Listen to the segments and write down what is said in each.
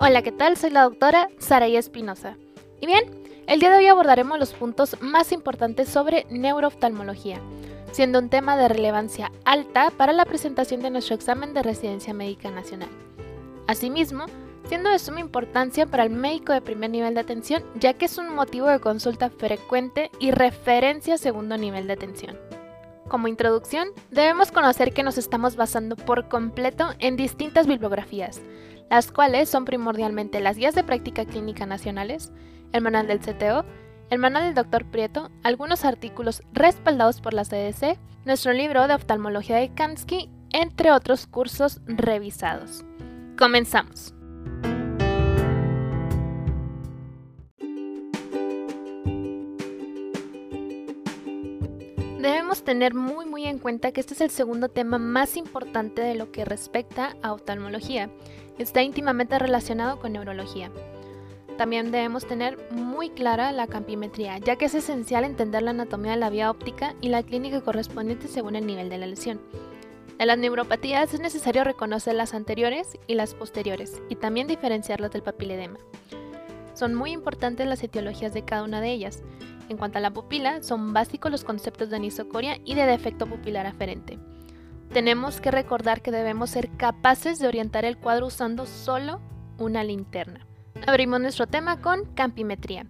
Hola, ¿qué tal? Soy la doctora Saraí Espinosa. Y bien, el día de hoy abordaremos los puntos más importantes sobre neurooftalmología, siendo un tema de relevancia alta para la presentación de nuestro examen de residencia médica nacional. Asimismo, siendo de suma importancia para el médico de primer nivel de atención, ya que es un motivo de consulta frecuente y referencia segundo nivel de atención. Como introducción, debemos conocer que nos estamos basando por completo en distintas bibliografías, las cuales son primordialmente las guías de práctica clínica nacionales, el manual del CTO, el manual del Dr. Prieto, algunos artículos respaldados por la CDC, nuestro libro de oftalmología de Kansky, entre otros cursos revisados. Comenzamos. Debemos tener muy muy en cuenta que este es el segundo tema más importante de lo que respecta a oftalmología está íntimamente relacionado con neurología. También debemos tener muy clara la campimetría, ya que es esencial entender la anatomía de la vía óptica y la clínica correspondiente según el nivel de la lesión. En las neuropatías es necesario reconocer las anteriores y las posteriores, y también diferenciarlas del papiledema. Son muy importantes las etiologías de cada una de ellas. En cuanto a la pupila, son básicos los conceptos de anisocoria y de defecto pupilar aferente tenemos que recordar que debemos ser capaces de orientar el cuadro usando solo una linterna. Abrimos nuestro tema con campimetría.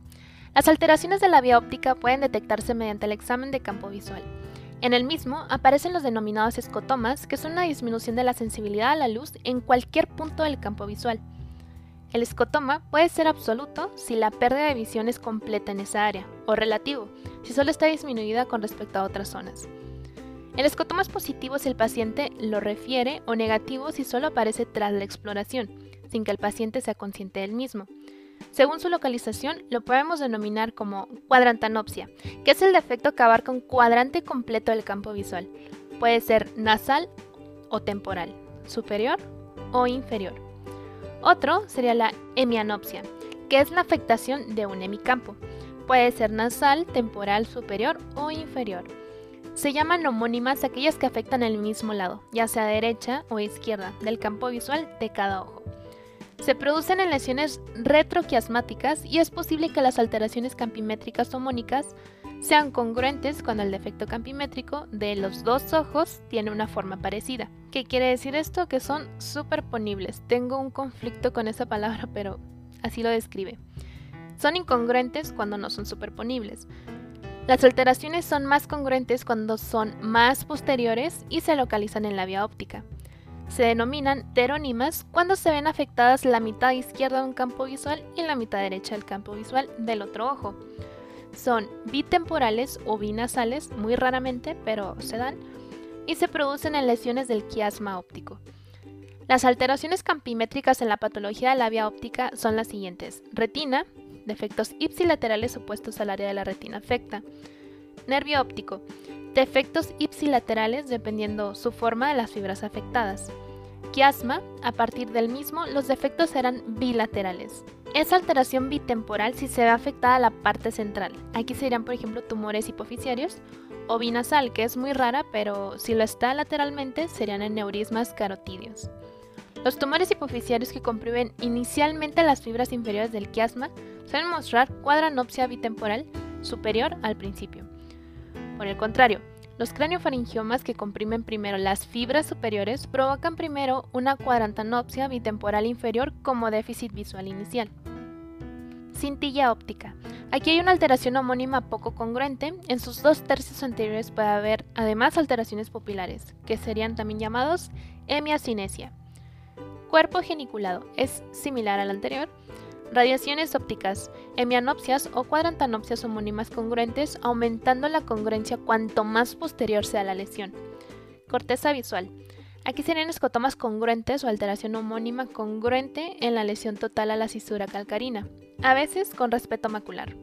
Las alteraciones de la vía óptica pueden detectarse mediante el examen de campo visual. En el mismo aparecen los denominados escotomas, que son una disminución de la sensibilidad a la luz en cualquier punto del campo visual. El escotoma puede ser absoluto si la pérdida de visión es completa en esa área, o relativo, si solo está disminuida con respecto a otras zonas. El escotoma es positivo si el paciente lo refiere o negativo si solo aparece tras la exploración, sin que el paciente sea consciente del mismo. Según su localización, lo podemos denominar como cuadrantanopsia, que es el defecto que abarca un cuadrante completo del campo visual. Puede ser nasal o temporal, superior o inferior. Otro sería la hemianopsia, que es la afectación de un hemicampo. Puede ser nasal, temporal, superior o inferior. Se llaman homónimas aquellas que afectan el mismo lado, ya sea derecha o izquierda, del campo visual de cada ojo. Se producen en lesiones retroquiasmáticas y es posible que las alteraciones campimétricas homónicas sean congruentes cuando el defecto campimétrico de los dos ojos tiene una forma parecida. ¿Qué quiere decir esto? Que son superponibles. Tengo un conflicto con esa palabra, pero así lo describe. Son incongruentes cuando no son superponibles. Las alteraciones son más congruentes cuando son más posteriores y se localizan en la vía óptica. Se denominan terónimas cuando se ven afectadas la mitad izquierda de un campo visual y la mitad derecha del campo visual del otro ojo. Son bitemporales o binasales, muy raramente, pero se dan, y se producen en lesiones del quiasma óptico. Las alteraciones campimétricas en la patología de la vía óptica son las siguientes: retina, defectos ipsilaterales opuestos al área de la retina afecta. Nervio óptico, defectos ipsilaterales dependiendo su forma de las fibras afectadas. Quiasma, a partir del mismo, los defectos serán bilaterales. Es alteración bitemporal si se ve afectada la parte central. Aquí serían, por ejemplo, tumores hipoficiarios o binasal, que es muy rara, pero si lo está lateralmente serían neurismas carotídeos. Los tumores hipoficiarios que comprimen inicialmente las fibras inferiores del quiasma suelen mostrar cuadranopsia bitemporal superior al principio. Por el contrario, los craneofaringiomas que comprimen primero las fibras superiores provocan primero una cuadrantanopsia bitemporal inferior como déficit visual inicial. Cintilla óptica. Aquí hay una alteración homónima poco congruente. En sus dos tercios anteriores puede haber además alteraciones pupilares, que serían también llamados hemiacinesia. Cuerpo geniculado. Es similar al anterior, Radiaciones ópticas, hemianopsias o cuadrantanopsias homónimas congruentes, aumentando la congruencia cuanto más posterior sea la lesión. Corteza visual. Aquí serían escotomas congruentes o alteración homónima congruente en la lesión total a la cisura calcarina, a veces con respeto macular.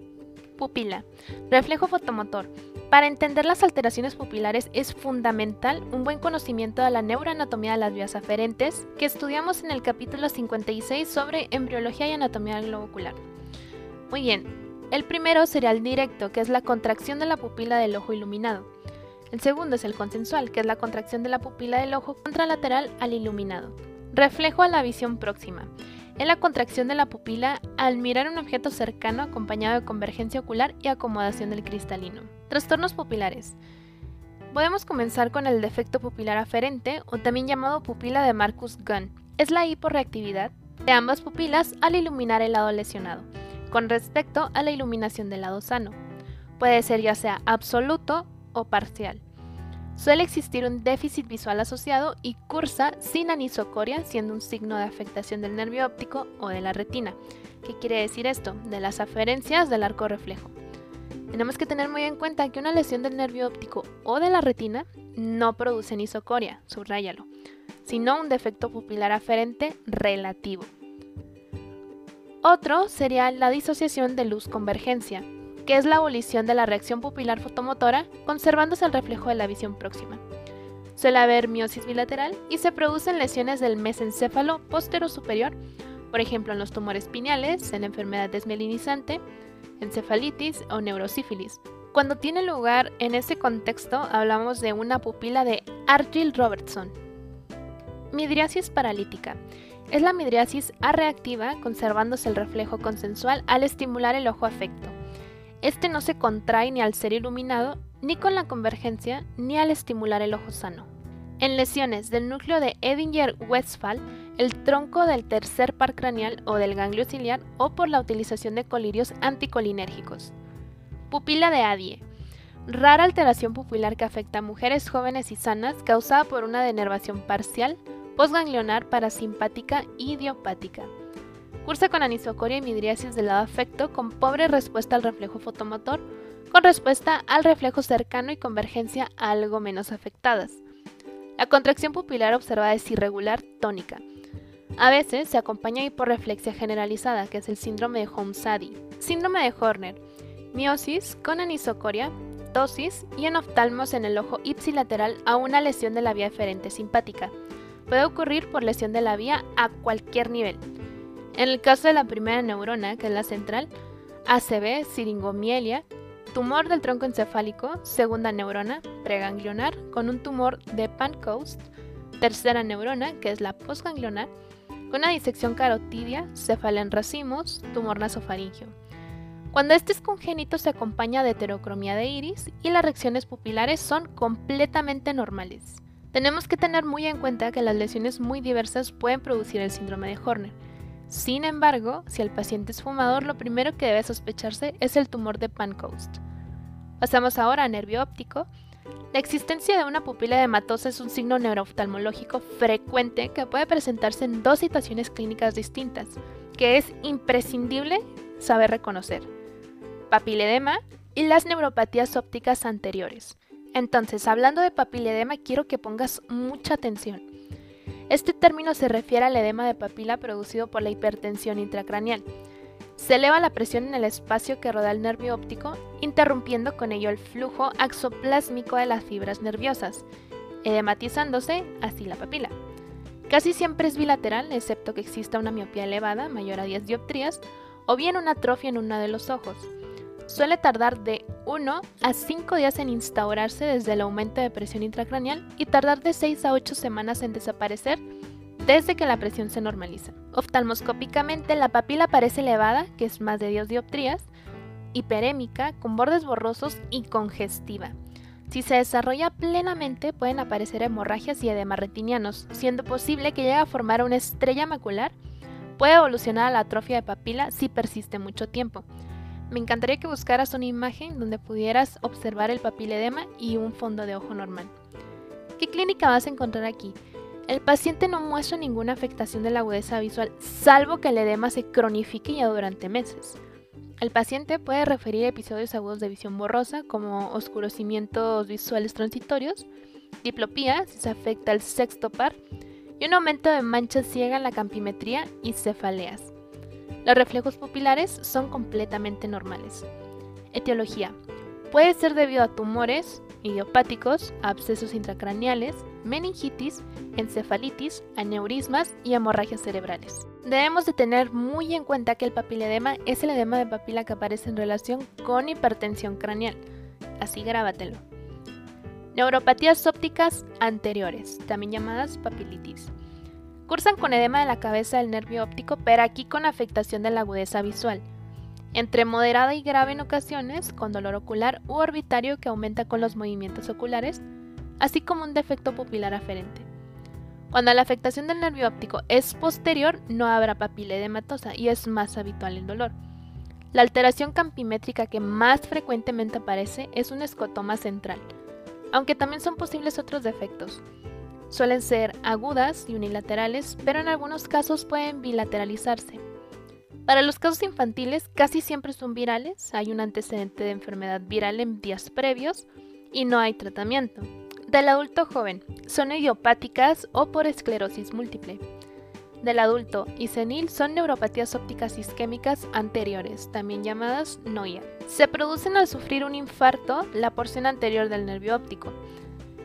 Pupila. Reflejo fotomotor. Para entender las alteraciones pupilares es fundamental un buen conocimiento de la neuroanatomía de las vías aferentes que estudiamos en el capítulo 56 sobre embriología y anatomía del globo ocular. Muy bien, el primero sería el directo, que es la contracción de la pupila del ojo iluminado. El segundo es el consensual, que es la contracción de la pupila del ojo contralateral al iluminado. Reflejo a la visión próxima. Es la contracción de la pupila al mirar un objeto cercano acompañado de convergencia ocular y acomodación del cristalino. Trastornos pupilares. Podemos comenzar con el defecto pupilar aferente o también llamado pupila de Marcus Gunn. Es la hiporreactividad de ambas pupilas al iluminar el lado lesionado, con respecto a la iluminación del lado sano. Puede ser ya sea absoluto o parcial. Suele existir un déficit visual asociado y cursa sin anisocoria, siendo un signo de afectación del nervio óptico o de la retina. ¿Qué quiere decir esto? De las aferencias del arco reflejo. Tenemos que tener muy en cuenta que una lesión del nervio óptico o de la retina no produce anisocoria, subráyalo, sino un defecto pupilar aferente relativo. Otro sería la disociación de luz convergencia, que es la abolición de la reacción pupilar fotomotora, conservándose el reflejo de la visión próxima. Suele haber miosis bilateral y se producen lesiones del mesencéfalo postero superior, por ejemplo en los tumores pineales, en la enfermedad desmelinizante, encefalitis o neurosífilis. Cuando tiene lugar en ese contexto hablamos de una pupila de Argyll-Robertson. Midriasis paralítica. Es la midriasis reactiva conservándose el reflejo consensual al estimular el ojo afecto. Este no se contrae ni al ser iluminado, ni con la convergencia, ni al estimular el ojo sano. En lesiones del núcleo de Edinger-Westphal, el tronco del tercer par craneal o del ganglio ciliar o por la utilización de colirios anticolinérgicos. Pupila de Adie. Rara alteración pupilar que afecta a mujeres jóvenes y sanas causada por una denervación parcial, postganglionar parasimpática y idiopática. Cursa con anisocoria y midriasis del lado afecto con pobre respuesta al reflejo fotomotor, con respuesta al reflejo cercano y convergencia algo menos afectadas. La contracción pupilar observada es irregular, tónica. A veces se acompaña de hiporreflexia generalizada, que es el síndrome de Holmes-Sadi, síndrome de Horner, miosis con anisocoria, tosis y en oftalmos en el ojo ipsilateral a una lesión de la vía eferente simpática. Puede ocurrir por lesión de la vía a cualquier nivel, en el caso de la primera neurona, que es la central, ACV, siringomielia, tumor del tronco encefálico, segunda neurona, preganglionar, con un tumor de Pancoast, tercera neurona, que es la postganglionar, con una disección carotidia, cefalea en racimos, tumor nasofaringio. Cuando este es congénito se acompaña de heterocromía de iris y las reacciones pupilares son completamente normales. Tenemos que tener muy en cuenta que las lesiones muy diversas pueden producir el síndrome de Horner, sin embargo, si el paciente es fumador, lo primero que debe sospecharse es el tumor de Pancoast. Pasamos ahora a nervio óptico. La existencia de una pupila hematosa es un signo neurooftalmológico frecuente que puede presentarse en dos situaciones clínicas distintas, que es imprescindible saber reconocer. Papiledema y las neuropatías ópticas anteriores. Entonces, hablando de papiledema, quiero que pongas mucha atención. Este término se refiere al edema de papila producido por la hipertensión intracraneal. Se eleva la presión en el espacio que rodea el nervio óptico, interrumpiendo con ello el flujo axoplásmico de las fibras nerviosas, edematizándose así la papila. Casi siempre es bilateral, excepto que exista una miopía elevada, mayor a 10 dioptrías, o bien una atrofia en uno de los ojos. Suele tardar de 1 a 5 días en instaurarse desde el aumento de presión intracraneal y tardar de 6 a 8 semanas en desaparecer desde que la presión se normaliza. Oftalmoscópicamente, la papila parece elevada, que es más de 10 dioptrías, hiperémica, con bordes borrosos y congestiva. Si se desarrolla plenamente, pueden aparecer hemorragias y edemas retinianos, siendo posible que llegue a formar una estrella macular. Puede evolucionar a la atrofia de papila si persiste mucho tiempo. Me encantaría que buscaras una imagen donde pudieras observar el papiledema y un fondo de ojo normal. ¿Qué clínica vas a encontrar aquí? El paciente no muestra ninguna afectación de la agudeza visual, salvo que el edema se cronifique ya durante meses. El paciente puede referir episodios agudos de visión borrosa, como oscurecimientos visuales transitorios, diplopía, si se afecta el sexto par, y un aumento de manchas ciega en la campimetría y cefaleas. Los reflejos pupilares son completamente normales. Etiología. Puede ser debido a tumores idiopáticos, abscesos intracraneales, meningitis, encefalitis, aneurismas y hemorragias cerebrales. Debemos de tener muy en cuenta que el papiledema es el edema de papila que aparece en relación con hipertensión craneal. Así grábatelo. Neuropatías ópticas anteriores, también llamadas papilitis. Cursan con edema de la cabeza del nervio óptico, pero aquí con afectación de la agudeza visual. Entre moderada y grave en ocasiones, con dolor ocular u orbitario que aumenta con los movimientos oculares, así como un defecto pupilar aferente. Cuando la afectación del nervio óptico es posterior, no habrá papila edematosa y es más habitual el dolor. La alteración campimétrica que más frecuentemente aparece es un escotoma central, aunque también son posibles otros defectos. Suelen ser agudas y unilaterales, pero en algunos casos pueden bilateralizarse. Para los casos infantiles casi siempre son virales, hay un antecedente de enfermedad viral en días previos y no hay tratamiento. Del adulto joven, son idiopáticas o por esclerosis múltiple. Del adulto y senil son neuropatías ópticas isquémicas anteriores, también llamadas NOIA. Se producen al sufrir un infarto la porción anterior del nervio óptico.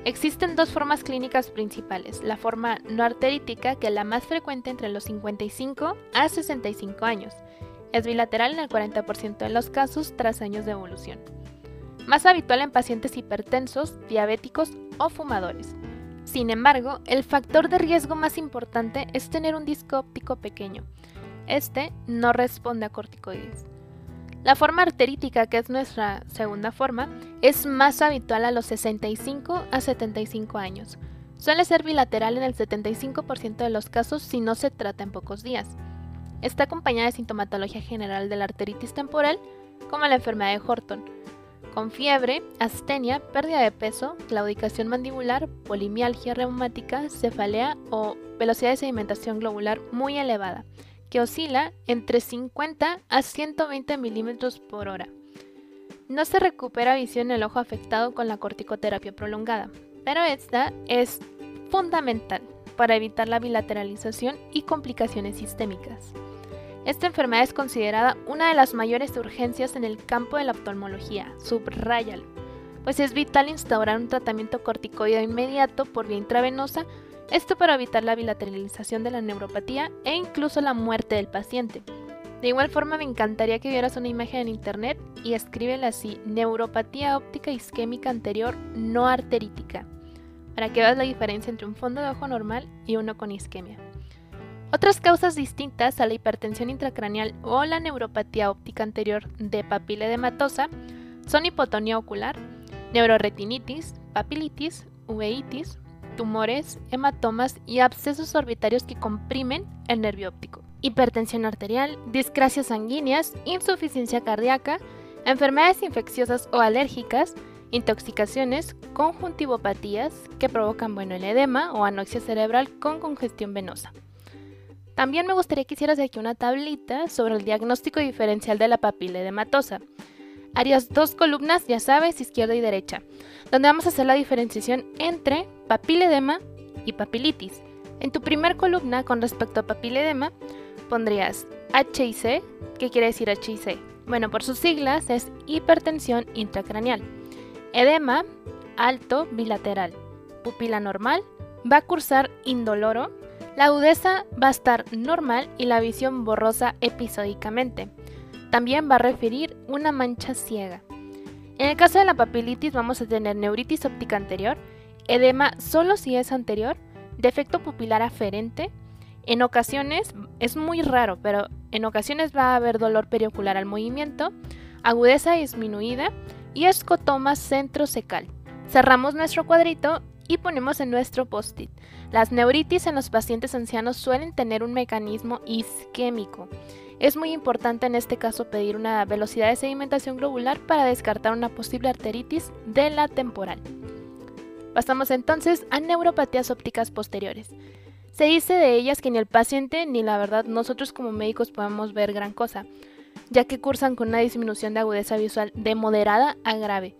Existen dos formas clínicas principales, la forma no arterítica, que es la más frecuente entre los 55 a 65 años. Es bilateral en el 40% de los casos tras años de evolución. Más habitual en pacientes hipertensos, diabéticos o fumadores. Sin embargo, el factor de riesgo más importante es tener un disco óptico pequeño. Este no responde a corticoides. La forma arterítica, que es nuestra segunda forma, es más habitual a los 65 a 75 años. Suele ser bilateral en el 75% de los casos si no se trata en pocos días. Está acompañada de sintomatología general de la arteritis temporal, como la enfermedad de Horton, con fiebre, astenia, pérdida de peso, claudicación mandibular, polimialgia reumática, cefalea o velocidad de sedimentación globular muy elevada que oscila entre 50 a 120 milímetros por hora. No se recupera visión en el ojo afectado con la corticoterapia prolongada, pero esta es fundamental para evitar la bilateralización y complicaciones sistémicas. Esta enfermedad es considerada una de las mayores urgencias en el campo de la oftalmología, subrayal, pues es vital instaurar un tratamiento corticoide inmediato por vía intravenosa esto para evitar la bilateralización de la neuropatía e incluso la muerte del paciente. De igual forma me encantaría que vieras una imagen en internet y escríbela así, neuropatía óptica isquémica anterior no arterítica, para que veas la diferencia entre un fondo de ojo normal y uno con isquemia. Otras causas distintas a la hipertensión intracraneal o la neuropatía óptica anterior de papila edematosa son hipotonía ocular, neuroretinitis, papilitis, uveitis, tumores, hematomas y abscesos orbitarios que comprimen el nervio óptico. Hipertensión arterial, discrasias sanguíneas, insuficiencia cardíaca, enfermedades infecciosas o alérgicas, intoxicaciones, conjuntivopatías que provocan bueno, el edema o anoxia cerebral con congestión venosa. También me gustaría que hicieras aquí una tablita sobre el diagnóstico diferencial de la papila edematosa. Harías dos columnas, ya sabes, izquierda y derecha, donde vamos a hacer la diferenciación entre papiledema y papilitis. En tu primer columna con respecto a papiledema pondrías HIC, ¿qué quiere decir HIC? Bueno, por sus siglas es hipertensión intracraneal. Edema, alto, bilateral. Pupila normal, va a cursar indoloro. La agudeza va a estar normal y la visión borrosa episódicamente. También va a referir una mancha ciega. En el caso de la papilitis vamos a tener neuritis óptica anterior, edema solo si es anterior, defecto pupilar aferente. En ocasiones, es muy raro, pero en ocasiones va a haber dolor periocular al movimiento, agudeza disminuida y escotoma centrocecal. Cerramos nuestro cuadrito y ponemos en nuestro post-it. Las neuritis en los pacientes ancianos suelen tener un mecanismo isquémico. Es muy importante en este caso pedir una velocidad de sedimentación globular para descartar una posible arteritis de la temporal. Pasamos entonces a neuropatías ópticas posteriores. Se dice de ellas que ni el paciente ni la verdad nosotros como médicos podemos ver gran cosa, ya que cursan con una disminución de agudeza visual de moderada a grave,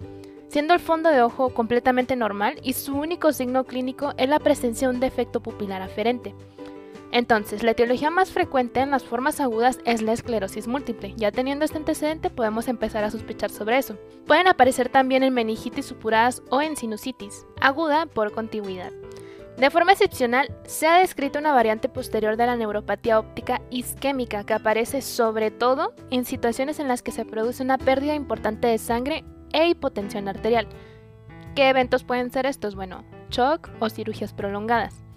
siendo el fondo de ojo completamente normal y su único signo clínico es la presencia de un defecto pupilar aferente. Entonces, la etiología más frecuente en las formas agudas es la esclerosis múltiple. Ya teniendo este antecedente, podemos empezar a sospechar sobre eso. Pueden aparecer también en meningitis supuradas o en sinusitis, aguda por contigüidad. De forma excepcional, se ha descrito una variante posterior de la neuropatía óptica isquémica que aparece sobre todo en situaciones en las que se produce una pérdida importante de sangre e hipotensión arterial. ¿Qué eventos pueden ser estos? Bueno, shock o cirugías prolongadas.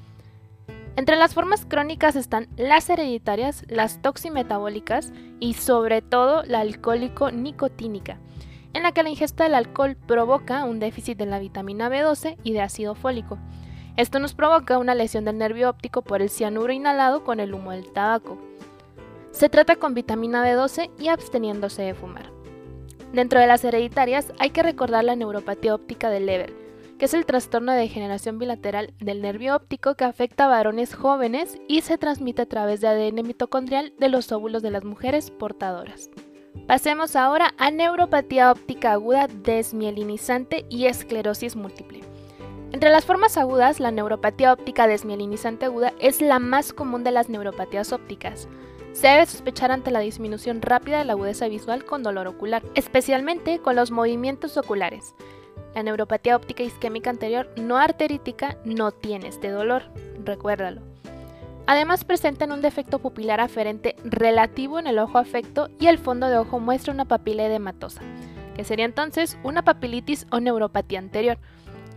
Entre las formas crónicas están las hereditarias, las toximetabólicas y sobre todo la alcohólico-nicotínica, en la que la ingesta del alcohol provoca un déficit de la vitamina B12 y de ácido fólico. Esto nos provoca una lesión del nervio óptico por el cianuro inhalado con el humo del tabaco. Se trata con vitamina B12 y absteniéndose de fumar. Dentro de las hereditarias hay que recordar la neuropatía óptica del Leber, es el trastorno de degeneración bilateral del nervio óptico que afecta a varones jóvenes y se transmite a través de ADN mitocondrial de los óvulos de las mujeres portadoras. Pasemos ahora a neuropatía óptica aguda desmielinizante y esclerosis múltiple. Entre las formas agudas, la neuropatía óptica desmielinizante aguda es la más común de las neuropatías ópticas. Se debe sospechar ante la disminución rápida de la agudeza visual con dolor ocular, especialmente con los movimientos oculares. La neuropatía óptica isquémica anterior no arterítica no tiene este dolor, recuérdalo. Además presentan un defecto pupilar aferente relativo en el ojo afecto y el fondo de ojo muestra una papila edematosa, que sería entonces una papilitis o neuropatía anterior.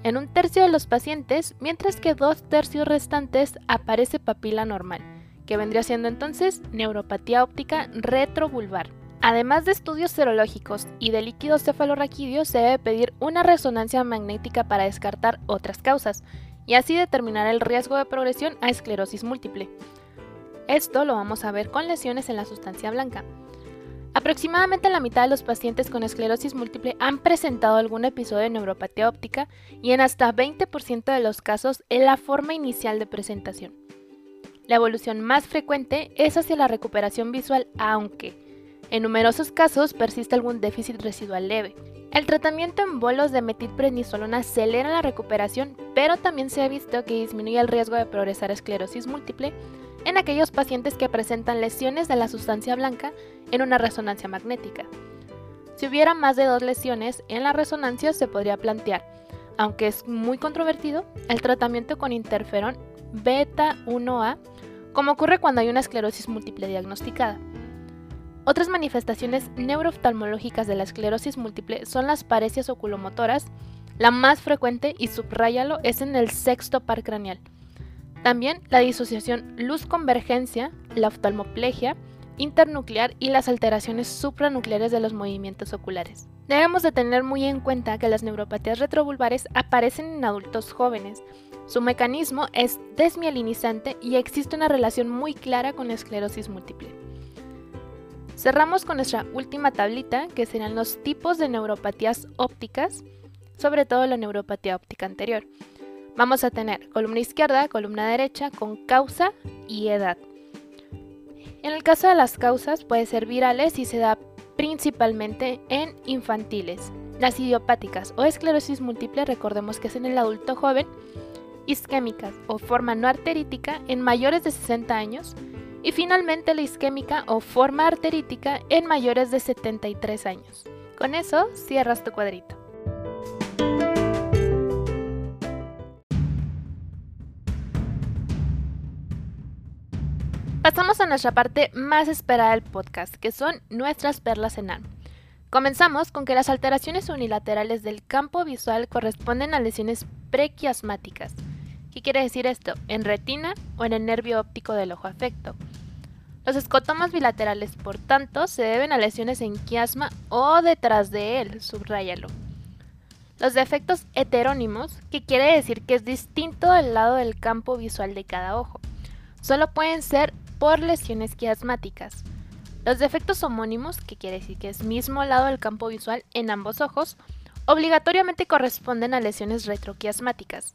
En un tercio de los pacientes, mientras que dos tercios restantes aparece papila normal, que vendría siendo entonces neuropatía óptica retrovulvar. Además de estudios serológicos y de líquido cefalorraquídeo, se debe pedir una resonancia magnética para descartar otras causas y así determinar el riesgo de progresión a esclerosis múltiple. Esto lo vamos a ver con lesiones en la sustancia blanca. Aproximadamente la mitad de los pacientes con esclerosis múltiple han presentado algún episodio de neuropatía óptica y en hasta 20% de los casos en la forma inicial de presentación. La evolución más frecuente es hacia la recuperación visual, aunque en numerosos casos persiste algún déficit residual leve. El tratamiento en bolos de metilprednisolona acelera la recuperación, pero también se ha visto que disminuye el riesgo de progresar esclerosis múltiple en aquellos pacientes que presentan lesiones de la sustancia blanca en una resonancia magnética. Si hubiera más de dos lesiones en la resonancia se podría plantear, aunque es muy controvertido, el tratamiento con interferón beta 1A, como ocurre cuando hay una esclerosis múltiple diagnosticada. Otras manifestaciones neurooftalmológicas de la esclerosis múltiple son las paresias oculomotoras, la más frecuente y subráyalo es en el sexto par craneal. También la disociación luz-convergencia, la oftalmoplegia internuclear y las alteraciones supranucleares de los movimientos oculares. Debemos de tener muy en cuenta que las neuropatías retrovulvares aparecen en adultos jóvenes. Su mecanismo es desmielinizante y existe una relación muy clara con la esclerosis múltiple. Cerramos con nuestra última tablita, que serán los tipos de neuropatías ópticas, sobre todo la neuropatía óptica anterior. Vamos a tener columna izquierda, columna derecha, con causa y edad. En el caso de las causas puede ser virales y se da principalmente en infantiles. Las idiopáticas o esclerosis múltiple, recordemos que es en el adulto joven, isquémicas o forma no arterítica en mayores de 60 años y finalmente la isquémica o forma arterítica en mayores de 73 años. Con eso cierras tu cuadrito. Pasamos a nuestra parte más esperada del podcast, que son nuestras perlas en Comenzamos con que las alteraciones unilaterales del campo visual corresponden a lesiones prequiasmáticas. ¿Qué quiere decir esto? En retina o en el nervio óptico del ojo afecto. Los escotomas bilaterales, por tanto, se deben a lesiones en quiasma o detrás de él, subráyalo. Los defectos heterónimos, que quiere decir que es distinto del lado del campo visual de cada ojo, solo pueden ser por lesiones quiasmáticas. Los defectos homónimos, que quiere decir que es mismo lado del campo visual en ambos ojos, obligatoriamente corresponden a lesiones retroquiasmáticas.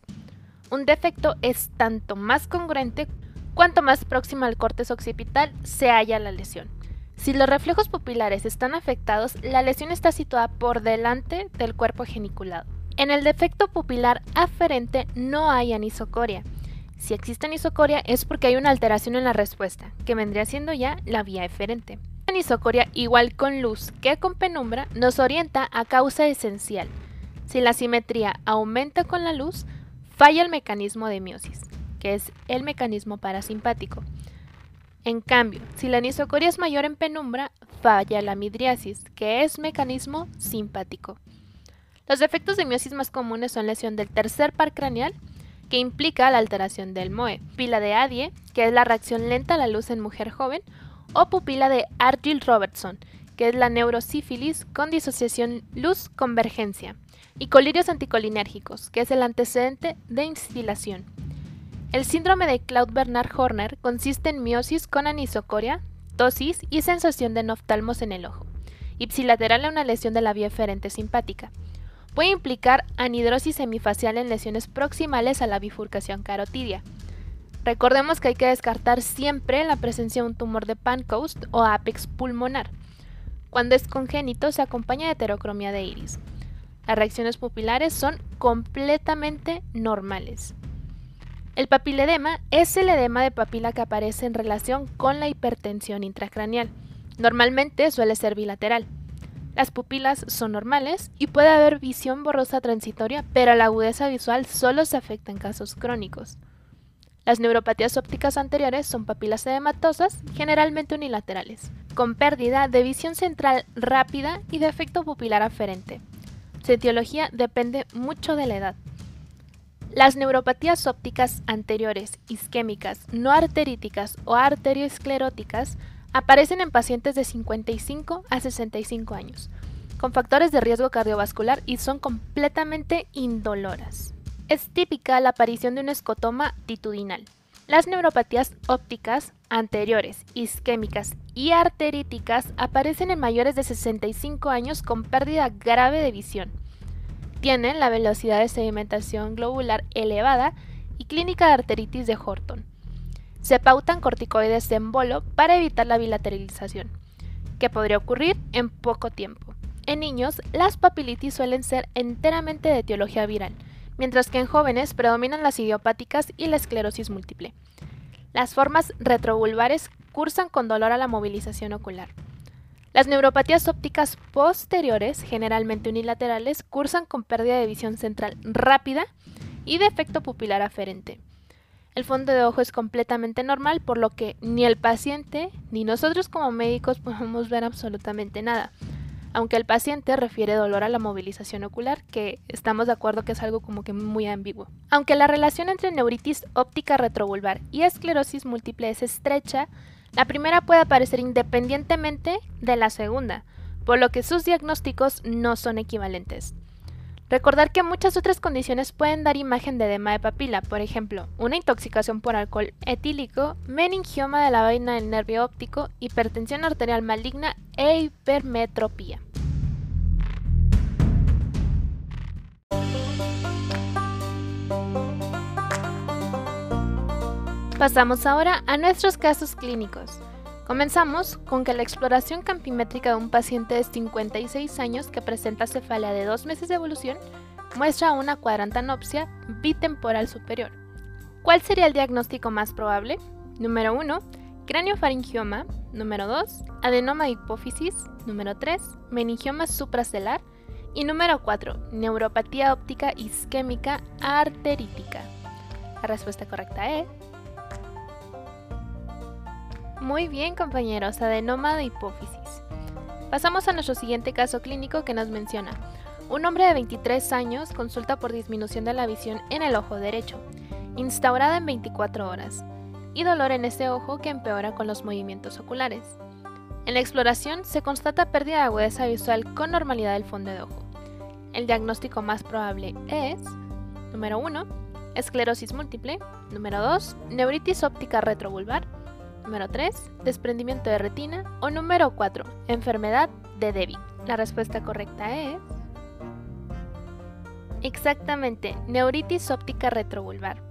Un defecto es tanto más congruente Cuanto más próxima al córtex occipital se halla la lesión. Si los reflejos pupilares están afectados, la lesión está situada por delante del cuerpo geniculado. En el defecto pupilar aferente no hay anisocoria. Si existe anisocoria es porque hay una alteración en la respuesta, que vendría siendo ya la vía eferente. La anisocoria, igual con luz que con penumbra, nos orienta a causa esencial. Si la simetría aumenta con la luz, falla el mecanismo de miosis que es el mecanismo parasimpático. En cambio, si la anisocoria es mayor en penumbra, falla la midriasis, que es mecanismo simpático. Los defectos de miosis más comunes son lesión del tercer par craneal, que implica la alteración del MOE, pupila de Adie, que es la reacción lenta a la luz en mujer joven, o pupila de Argyll-Robertson, que es la neurosífilis con disociación luz-convergencia, y colirios anticolinérgicos, que es el antecedente de instilación. El síndrome de Claude-Bernard-Horner consiste en miosis con anisocoria, tosis y sensación de noftalmos en el ojo, ipsilateral a una lesión de la vía eferente simpática. Puede implicar anidrosis semifacial en lesiones proximales a la bifurcación carotidia. Recordemos que hay que descartar siempre la presencia de un tumor de Pancoast o apex pulmonar. Cuando es congénito se acompaña de heterocromia de iris. Las reacciones pupilares son completamente normales. El papiledema es el edema de papila que aparece en relación con la hipertensión intracraneal. Normalmente suele ser bilateral. Las pupilas son normales y puede haber visión borrosa transitoria, pero la agudeza visual solo se afecta en casos crónicos. Las neuropatías ópticas anteriores son papilas edematosas, generalmente unilaterales, con pérdida de visión central rápida y de efecto pupilar aferente. Su etiología depende mucho de la edad. Las neuropatías ópticas anteriores, isquémicas, no arteríticas o arterioscleróticas aparecen en pacientes de 55 a 65 años, con factores de riesgo cardiovascular y son completamente indoloras. Es típica la aparición de un escotoma titudinal. Las neuropatías ópticas anteriores, isquémicas y arteríticas aparecen en mayores de 65 años con pérdida grave de visión tienen la velocidad de sedimentación globular elevada y clínica de arteritis de Horton. Se pautan corticoides en bolo para evitar la bilateralización, que podría ocurrir en poco tiempo. En niños, las papilitis suelen ser enteramente de etiología viral, mientras que en jóvenes predominan las idiopáticas y la esclerosis múltiple. Las formas retrovulvares cursan con dolor a la movilización ocular. Las neuropatías ópticas posteriores, generalmente unilaterales, cursan con pérdida de visión central rápida y defecto pupilar aferente. El fondo de ojo es completamente normal, por lo que ni el paciente ni nosotros como médicos podemos ver absolutamente nada. Aunque el paciente refiere dolor a la movilización ocular, que estamos de acuerdo que es algo como que muy ambiguo. Aunque la relación entre neuritis óptica retrovulvar y esclerosis múltiple es estrecha, la primera puede aparecer independientemente de la segunda, por lo que sus diagnósticos no son equivalentes. Recordar que muchas otras condiciones pueden dar imagen de edema de papila, por ejemplo, una intoxicación por alcohol etílico, meningioma de la vaina del nervio óptico, hipertensión arterial maligna e hipermetropía. Pasamos ahora a nuestros casos clínicos. Comenzamos con que la exploración campimétrica de un paciente de 56 años que presenta cefalea de 2 meses de evolución muestra una cuadrantanopsia bitemporal superior. ¿Cuál sería el diagnóstico más probable? Número 1, craneofaringioma. Número 2, adenoma de hipófisis. Número 3, meningioma supracelar. Y número 4, neuropatía óptica isquémica arterítica. La respuesta correcta es muy bien compañeros, adenoma de hipófisis. Pasamos a nuestro siguiente caso clínico que nos menciona. Un hombre de 23 años consulta por disminución de la visión en el ojo derecho, instaurada en 24 horas, y dolor en ese ojo que empeora con los movimientos oculares. En la exploración se constata pérdida de agudeza visual con normalidad del fondo de ojo. El diagnóstico más probable es, número 1, esclerosis múltiple, número 2, neuritis óptica retrovulvar, Número 3, desprendimiento de retina. O número 4, enfermedad de Debbie. La respuesta correcta es... Exactamente, neuritis óptica retrovulvar.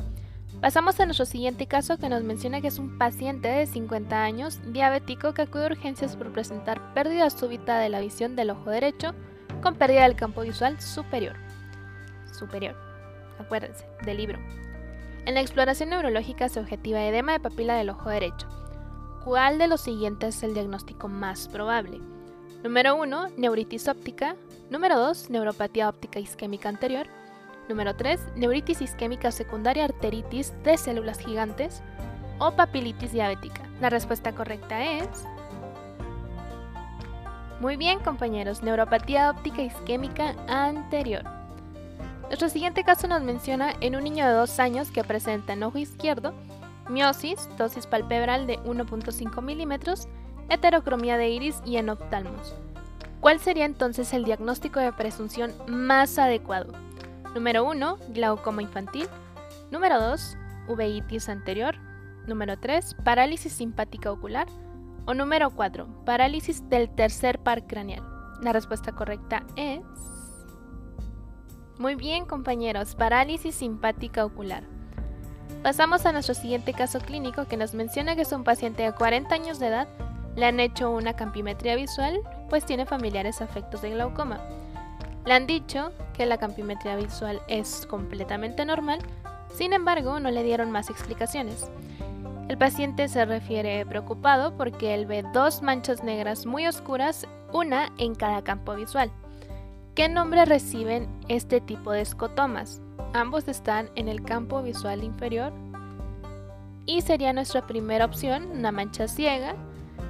Pasamos a nuestro siguiente caso que nos menciona que es un paciente de 50 años, diabético, que acude a urgencias por presentar pérdida súbita de la visión del ojo derecho con pérdida del campo visual superior. Superior. Acuérdense, del libro. En la exploración neurológica se objetiva edema de papila del ojo derecho, ¿Cuál de los siguientes es el diagnóstico más probable? Número 1, neuritis óptica. Número 2, neuropatía óptica isquémica anterior. Número 3, neuritis isquémica secundaria arteritis de células gigantes o papilitis diabética. La respuesta correcta es... Muy bien compañeros, neuropatía óptica isquémica anterior. Nuestro siguiente caso nos menciona en un niño de 2 años que presenta en ojo izquierdo miosis, dosis palpebral de 1.5 milímetros, heterocromía de iris y enoftalmos. ¿Cuál sería entonces el diagnóstico de presunción más adecuado? Número 1, glaucoma infantil. Número 2, uveitis anterior. Número 3, parálisis simpática ocular. O número 4, parálisis del tercer par craneal. La respuesta correcta es... Muy bien compañeros, parálisis simpática ocular. Pasamos a nuestro siguiente caso clínico que nos menciona que es un paciente de 40 años de edad, le han hecho una campimetría visual, pues tiene familiares afectos de glaucoma. Le han dicho que la campimetría visual es completamente normal, sin embargo no le dieron más explicaciones. El paciente se refiere preocupado porque él ve dos manchas negras muy oscuras, una en cada campo visual. ¿Qué nombre reciben este tipo de escotomas? Ambos están en el campo visual inferior y sería nuestra primera opción una mancha ciega,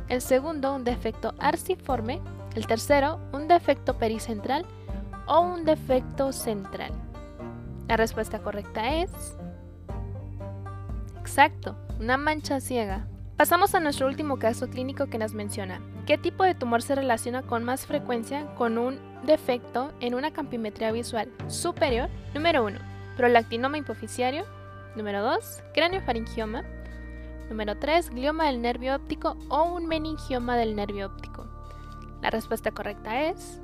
el segundo un defecto arciforme, el tercero un defecto pericentral o un defecto central. La respuesta correcta es... Exacto, una mancha ciega. Pasamos a nuestro último caso clínico que nos menciona. ¿Qué tipo de tumor se relaciona con más frecuencia con un defecto en una campimetría visual superior? Número 1. Prolactinoma hipoficiario. Número 2. Craneofaringioma. Número 3. Glioma del nervio óptico o un meningioma del nervio óptico. La respuesta correcta es...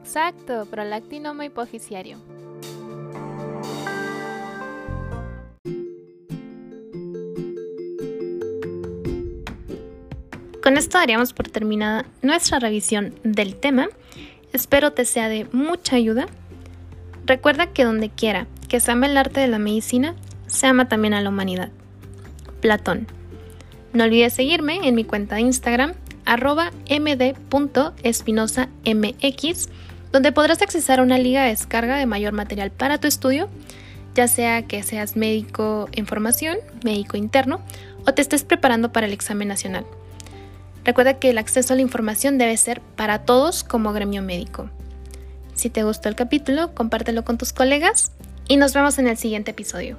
Exacto, prolactinoma hipoficiario. Con esto daríamos por terminada nuestra revisión del tema. Espero te sea de mucha ayuda. Recuerda que donde quiera que se ama el arte de la medicina, se ama también a la humanidad. Platón. No olvides seguirme en mi cuenta de Instagram, arroba md.espinosamx, donde podrás accesar a una liga de descarga de mayor material para tu estudio, ya sea que seas médico en formación, médico interno, o te estés preparando para el examen nacional. Recuerda que el acceso a la información debe ser para todos como gremio médico. Si te gustó el capítulo, compártelo con tus colegas y nos vemos en el siguiente episodio.